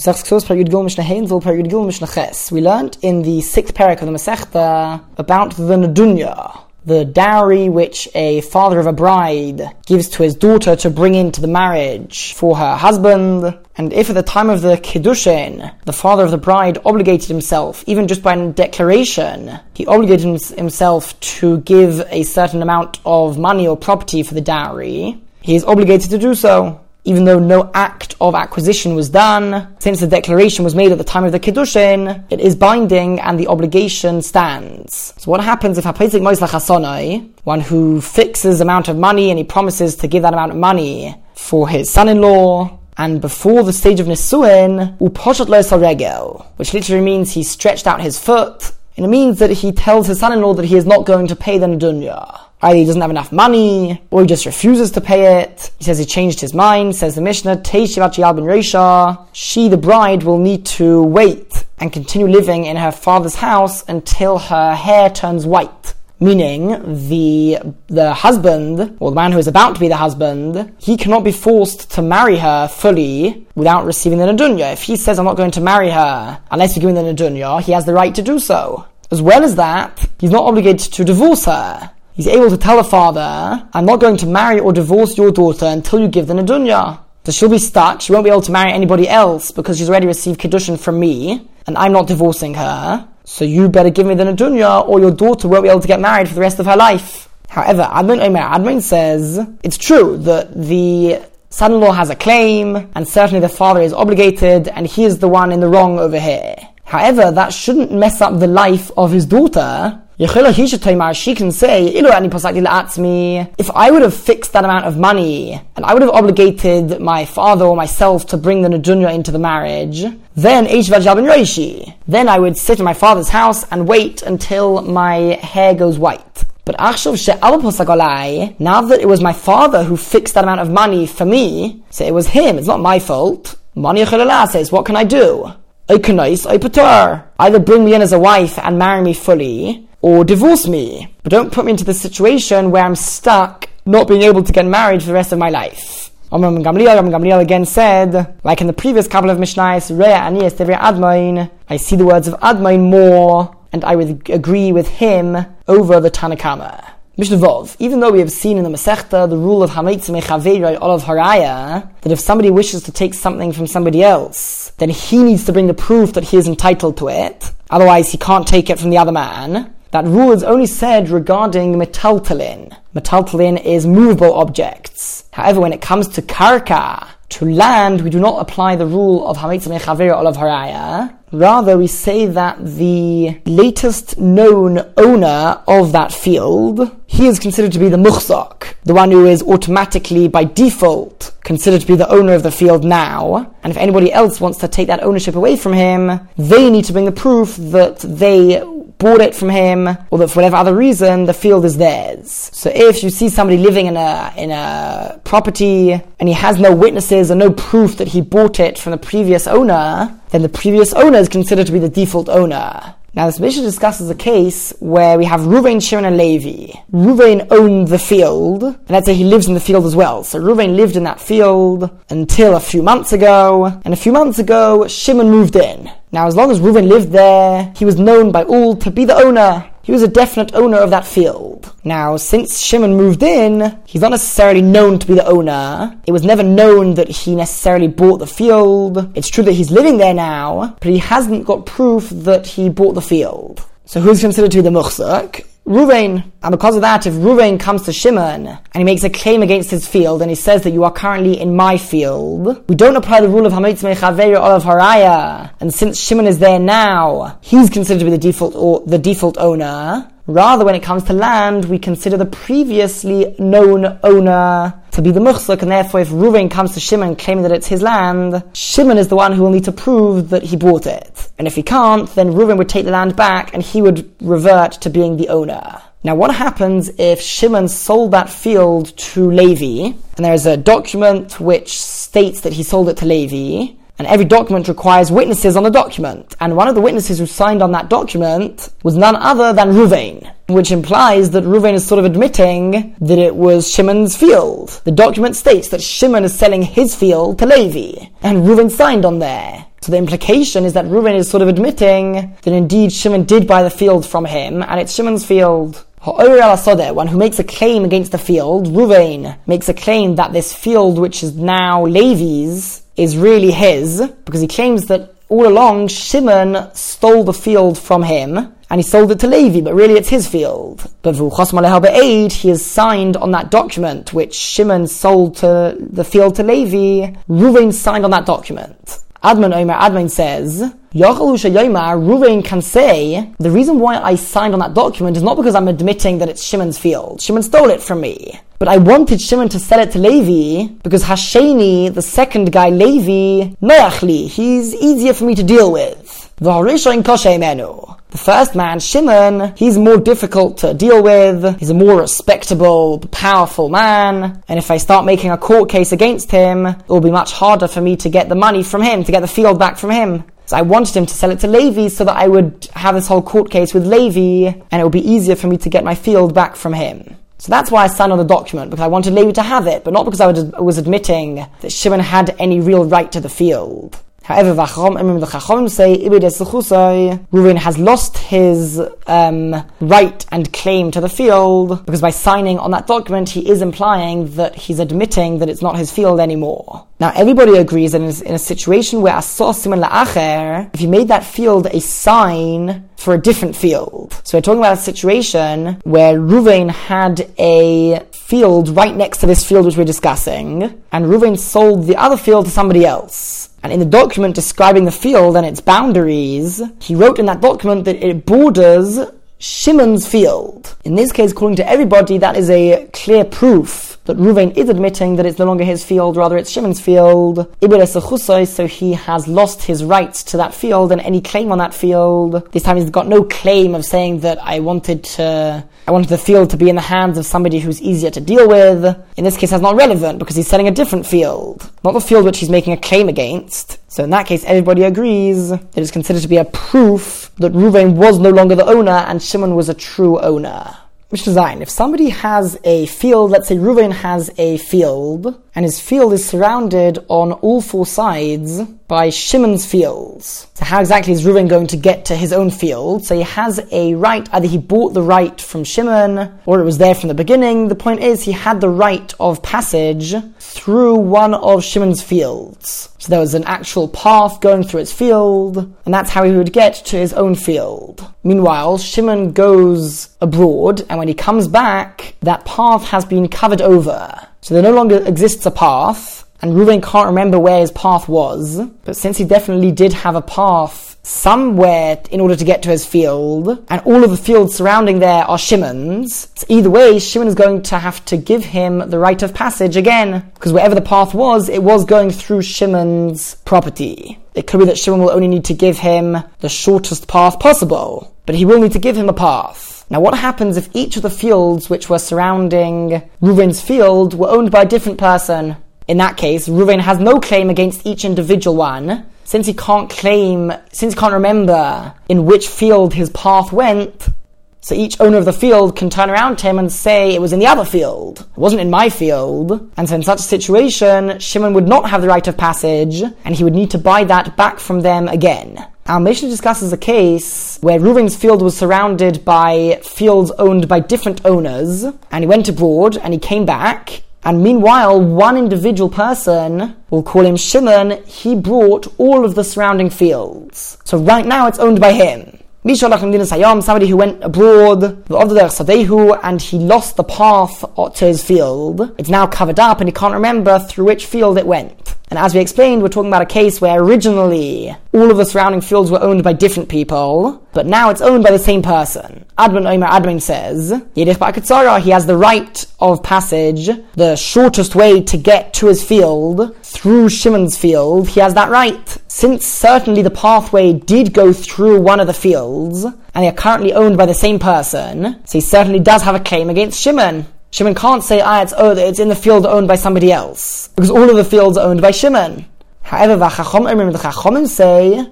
We learned in the sixth parak of the Masechta about the Nadunya, the dowry which a father of a bride gives to his daughter to bring into the marriage for her husband. And if at the time of the Kiddushin, the father of the bride obligated himself, even just by declaration, he obligated himself to give a certain amount of money or property for the dowry, he is obligated to do so even though no act of acquisition was done, since the declaration was made at the time of the Kiddushin, it is binding and the obligation stands. So what happens if Hapezik Moislach Hasonai, one who fixes amount of money and he promises to give that amount of money for his son-in-law, and before the stage of Nisuin, uposhat lo which literally means he stretched out his foot, and it means that he tells his son-in-law that he is not going to pay the Nadunya. Either he doesn't have enough money, or he just refuses to pay it. He says he changed his mind, says the Mishnah, Reisha, she, the bride, will need to wait and continue living in her father's house until her hair turns white. Meaning, the, the husband, or the man who is about to be the husband, he cannot be forced to marry her fully without receiving the Nadunya. If he says, I'm not going to marry her unless you give me the Nadunya, he has the right to do so. As well as that, he's not obligated to divorce her he's able to tell a father, I'm not going to marry or divorce your daughter until you give the Nadunya. So she'll be stuck, she won't be able to marry anybody else because she's already received Kiddushin from me, and I'm not divorcing her. So you better give me the Nadunya, or your daughter won't be able to get married for the rest of her life. However, Admon Omer, Admon says, it's true that the son-in-law has a claim, and certainly the father is obligated, and he is the one in the wrong over here. However, that shouldn't mess up the life of his daughter, she can say, if I would have fixed that amount of money, and I would have obligated my father or myself to bring the Nadunya into the marriage, then then I would sit in my father's house and wait until my hair goes white. But now that it was my father who fixed that amount of money for me, so it was him, it's not my fault. Mani says, what can I do? Either bring me in as a wife and marry me fully, or divorce me. But don't put me into the situation where I'm stuck not being able to get married for the rest of my life. Omram Gamliel, Gamliel again said, like in the previous couple of Mishnahs, I see the words of Admon more, and I would agree with him over the Tanna Kamma. Mishnah Vov, even though we have seen in the Masechta the rule of Hamotzi Mechaveiro Alav Haraya, that if somebody wishes to take something from somebody else, then he needs to bring the proof that he is entitled to it, otherwise he can't take it from the other man. That rule is only said regarding metaltalin. Metaltalin is movable objects. However, when it comes to karka, to land, we do not apply the rule of Hamotzi Mechaveiro Alav Haraya. Rather, we say that the latest known owner of that field, he is considered to be the muhzak, the one who is automatically, by default, considered to be the owner of the field now. And if anybody else wants to take that ownership away from him, they need to bring the proof that they bought it from him, or that for whatever other reason, the field is theirs. So if you see somebody living in a, in a property, and he has no witnesses or no proof that he bought it from the previous owner, then the previous owner is considered to be the default owner. Now, this Mishnah discusses a case where we have Ruvain, Shimon, and Levi. Ruvain owned the field, and let's say he lives in the field as well. So Ruvain lived in that field until a few months ago, and a few months ago, Shimon moved in. Now, as long as Ruvain lived there, he was known by all to be the owner. He was a definite owner of that field. Now, since Shimon moved in, he's not necessarily known to be the owner. It was never known that he necessarily bought the field. It's true that he's living there now, but he hasn't got proof that he bought the field. So who's considered to be the muhzak? Ruvain, and because of that, if Ruvain comes to Shimon and he makes a claim against his field and he says that you are currently in my field, we don't apply the rule of Hamotzi Mechaveiro Alav Haraya. And since Shimon is there now, he's considered to be the default or the default owner. Rather, when it comes to land, we consider the previously known owner to be the muhzak, and therefore, if Ruvain comes to Shimon claiming that it's his land, Shimon is the one who will need to prove that he bought it. And if he can't, then Ruvain would take the land back, and he would revert to being the owner. Now, what happens if Shimon sold that field to Levi, and there is a document which states that he sold it to Levi, and every document requires witnesses on the document. And one of the witnesses who signed on that document was none other than Ruvain, which implies that Ruvain is sort of admitting that it was Shimon's field. The document states that Shimon is selling his field to Levi, and Ruvain signed on there. So the implication is that Reuven is sort of admitting that indeed Shimon did buy the field from him, and it's Shimon's field. One who makes a claim against the field, Ruvain, makes a claim that this field, which is now Levi's, is really his, because he claims that all along Shimon stole the field from him, and he sold it to Levi, but really it's his field. But aid, he is signed on that document, which Shimon sold to the field to Levi. Ruvain signed on that document. Admon Omer Admon says, Ruvain can say, the reason why I signed on that document is not because I'm admitting that it's Shimon's field. Shimon stole it from me. But I wanted Shimon to sell it to Levi because Hasheni, the second guy, Levi, Noachli, he's easier for me to deal with. The first man, Shimon, he's more difficult to deal with. He's a more respectable, powerful man. And if I start making a court case against him, it will be much harder for me to get the money from him, to get the field back from him. So I wanted him to sell it to Levi so that I would have this whole court case with Levi and it would be easier for me to get my field back from him. So that's why I signed on the document, because I wanted Levi to have it, but not because I was admitting that Shimon had any real right to the field. However, the Chacham say Reuven has lost his um, right and claim to the field because by signing on that document, he is implying that he's admitting that it's not his field anymore. Now, everybody agrees that in a situation where Asor Siman La'acher, if you made that field a sign for a different field. So we're talking about a situation where Ruvain had a field right next to this field which we're discussing, and Ruvain sold the other field to somebody else. And in the document describing the field and its boundaries, he wrote in that document that it borders Shimon's field. In this case, according to everybody, that is a clear proof that Ruvain is admitting that it's no longer his field, rather it's Shimon's field. So he has lost his rights to that field and any claim on that field. This time he's got no claim of saying that I wanted to I wanted the field to be in the hands of somebody who's easier to deal with. In this case, that's not relevant because he's selling a different field, not the field which he's making a claim against. So in that case, everybody agrees that it is considered to be a proof that Ruvain was no longer the owner and Shimon was a true owner. Mishnah Zayin, if somebody has a field, let's say Ruvain has a field, and his field is surrounded on all four sides by Shimon's fields. So how exactly is Ruvain going to get to his own field? So he has a right, either he bought the right from Shimon, or it was there from the beginning. The point is, he had the right of passage through one of Shimon's fields. So there was an actual path going through its field, and that's how he would get to his own field. Meanwhile, Shimon goes abroad, and when he comes back, that path has been covered over. So there no longer exists a path, and Reuven can't remember where his path was, but since he definitely did have a path somewhere in order to get to his field, and all of the fields surrounding there are Shimon's, so either way, Shimon is going to have to give him the right of passage again, because wherever the path was, it was going through Shimon's property. It could be that Shimon will only need to give him the shortest path possible, but he will need to give him a path. Now, what happens if each of the fields which were surrounding Reuven's field were owned by a different person? In that case, Reuven has no claim against each individual one, since he can't claim, since he can't remember in which field his path went. So each owner of the field can turn around to him and say it was in the other field. It wasn't in my field. And so in such a situation, Shimon would not have the right of passage, and he would need to buy that back from them again. Our Mishnah discusses a case where Reuven's field was surrounded by fields owned by different owners, and he went abroad and he came back. And meanwhile, one individual person, we'll call him Shimon, he brought all of the surrounding fields. So right now it's owned by him. Somebody who went abroad, and he lost the path to his field. It's now covered up and he can't remember through which field it went. And as we explained, we're talking about a case where originally all of the surrounding fields were owned by different people, but now it's owned by the same person. Admon Omer Admon says, he has the right of passage, the shortest way to get to his field, through Shimon's field, he has that right. Since certainly the pathway did go through one of the fields, and they are currently owned by the same person, so he certainly does have a claim against Shimon. Shimon can't say, ah, it's, oh, it's in the field owned by somebody else. Because all of the fields are owned by Shimon. However, the Chachomim say,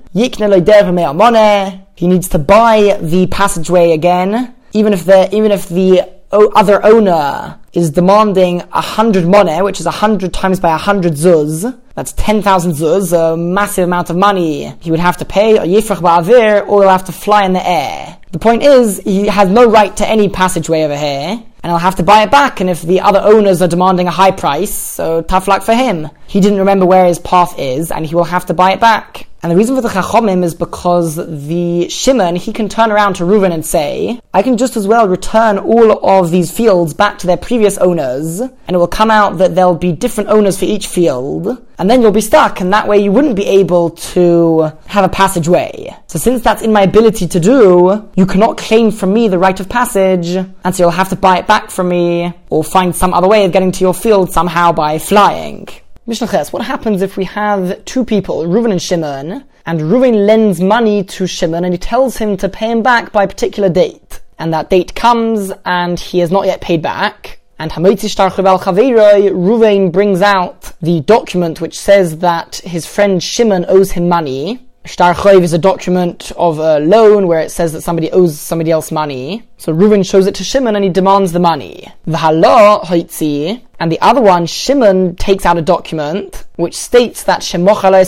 he needs to buy the passageway again, even if the, even if the other owner is demanding a hundred maneh, which is a hundred times by a hundred zuz. That's 10,000 zuz, a massive amount of money. He would have to pay a yifrach ba'avir, or he'll have to fly in the air. The point is, he has no right to any passageway over here, and he'll have to buy it back. And if the other owners are demanding a high price, so tough luck for him. He didn't remember where his path is, and he will have to buy it back. And the reason for the Chachomim is because the Shimon, he can turn around to Reuven and say, I can just as well return all of these fields back to their previous owners, and it will come out that there'll be different owners for each field, and then you'll be stuck, and that way you wouldn't be able to have a passageway. So since that's in my ability to do, you cannot claim from me the right of passage, and so you'll have to buy it back from me, or find some other way of getting to your field somehow by flying. Mishnah what happens if we have two people, Reuven and Shimon, and Reuven lends money to Shimon and he tells him to pay him back by a particular date. And that date comes and he has not yet paid back. And Reuven brings out the document which says that his friend Shimon owes him money. Shtar is a document of a loan where it says that somebody owes somebody else money. So Reuven shows it to Shimon and he demands the money. V'halo hoitzi, and the other one, Shimon takes out a document which states that Shemochalo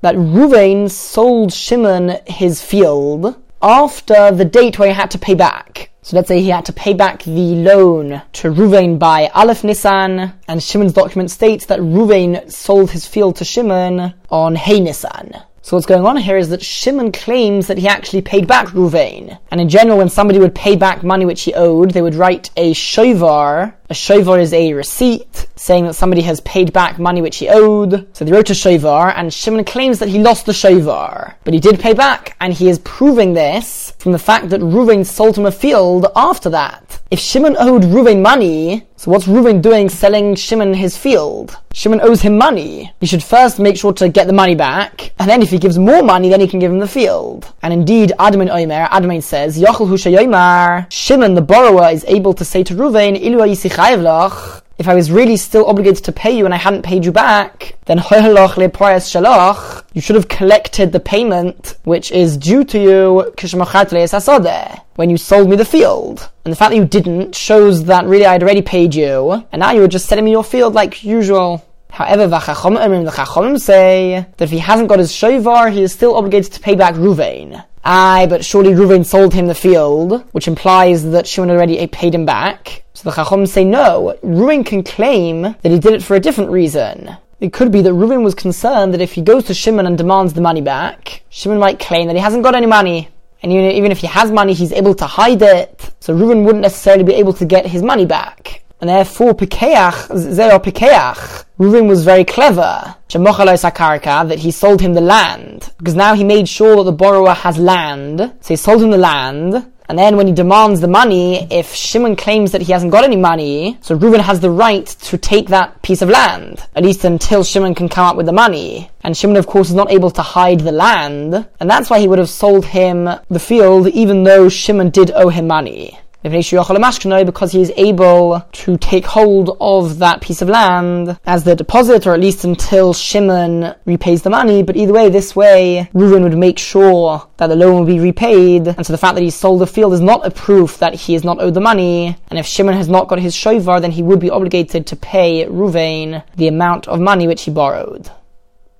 that Reuven sold Shimon his field after the date where he had to pay back. So let's say he had to pay back the loan to Ruvain by Aleph Nissan, and Shimon's document states that Ruvain sold his field to Shimon on Hey Nisan. So what's going on here is that Shimon claims that he actually paid back Ruvain. And in general, when somebody would pay back money which he owed, they would write a shovar. A shovar is a receipt saying that somebody has paid back money which he owed. So they wrote a shovar, and Shimon claims that he lost the shovar. But he did pay back, and he is proving this from the fact that Ruvain sold him a field after that. If Shimon owed Ruvain money, so what's Reuven doing selling Shimon his field? Shimon owes him money. He should first make sure to get the money back, and then if he gives more money, then he can give him the field. And indeed, Admon Omer, Admon says, Yochel Hushayoymar, Shimon, the borrower, is able to say to Reuven, Ilu if I was really still obligated to pay you and I hadn't paid you back, then you should have collected the payment which is due to you when you sold me the field. And the fact that you didn't shows that really I'd already paid you, and now you were just selling me your field like usual. However, the Chachomim say that if he hasn't got his shovar, he is still obligated to pay back Ruvain. Aye, but surely Ruvain sold him the field, which implies that Shimon already eh, paid him back. So the Chacham say no. Ruvain can claim that he did it for a different reason. It could be that Ruvain was concerned that if he goes to Shimon and demands the money back, Shimon might claim that he hasn't got any money. And even if he has money, he's able to hide it. So Ruvain wouldn't necessarily be able to get his money back. And therefore, Pikeach, Zeo Pikeach, Reuven was very clever, that he sold him the land. Because now he made sure that the borrower has land. So he sold him the land. And then when he demands the money, if Shimon claims that he hasn't got any money, so Reuben has the right to take that piece of land, at least until Shimon can come up with the money. And Shimon, of course, is not able to hide the land, and that's why he would have sold him the field, even though Shimon did owe him money because he is able to take hold of that piece of land as the deposit, or at least until Shimon repays the money. But either way, this way, Reuven would make sure that the loan will be repaid. And so the fact that he sold the field is not a proof that he is not owed the money. And if Shimon has not got his shovar, then he would be obligated to pay Reuven the amount of money which he borrowed.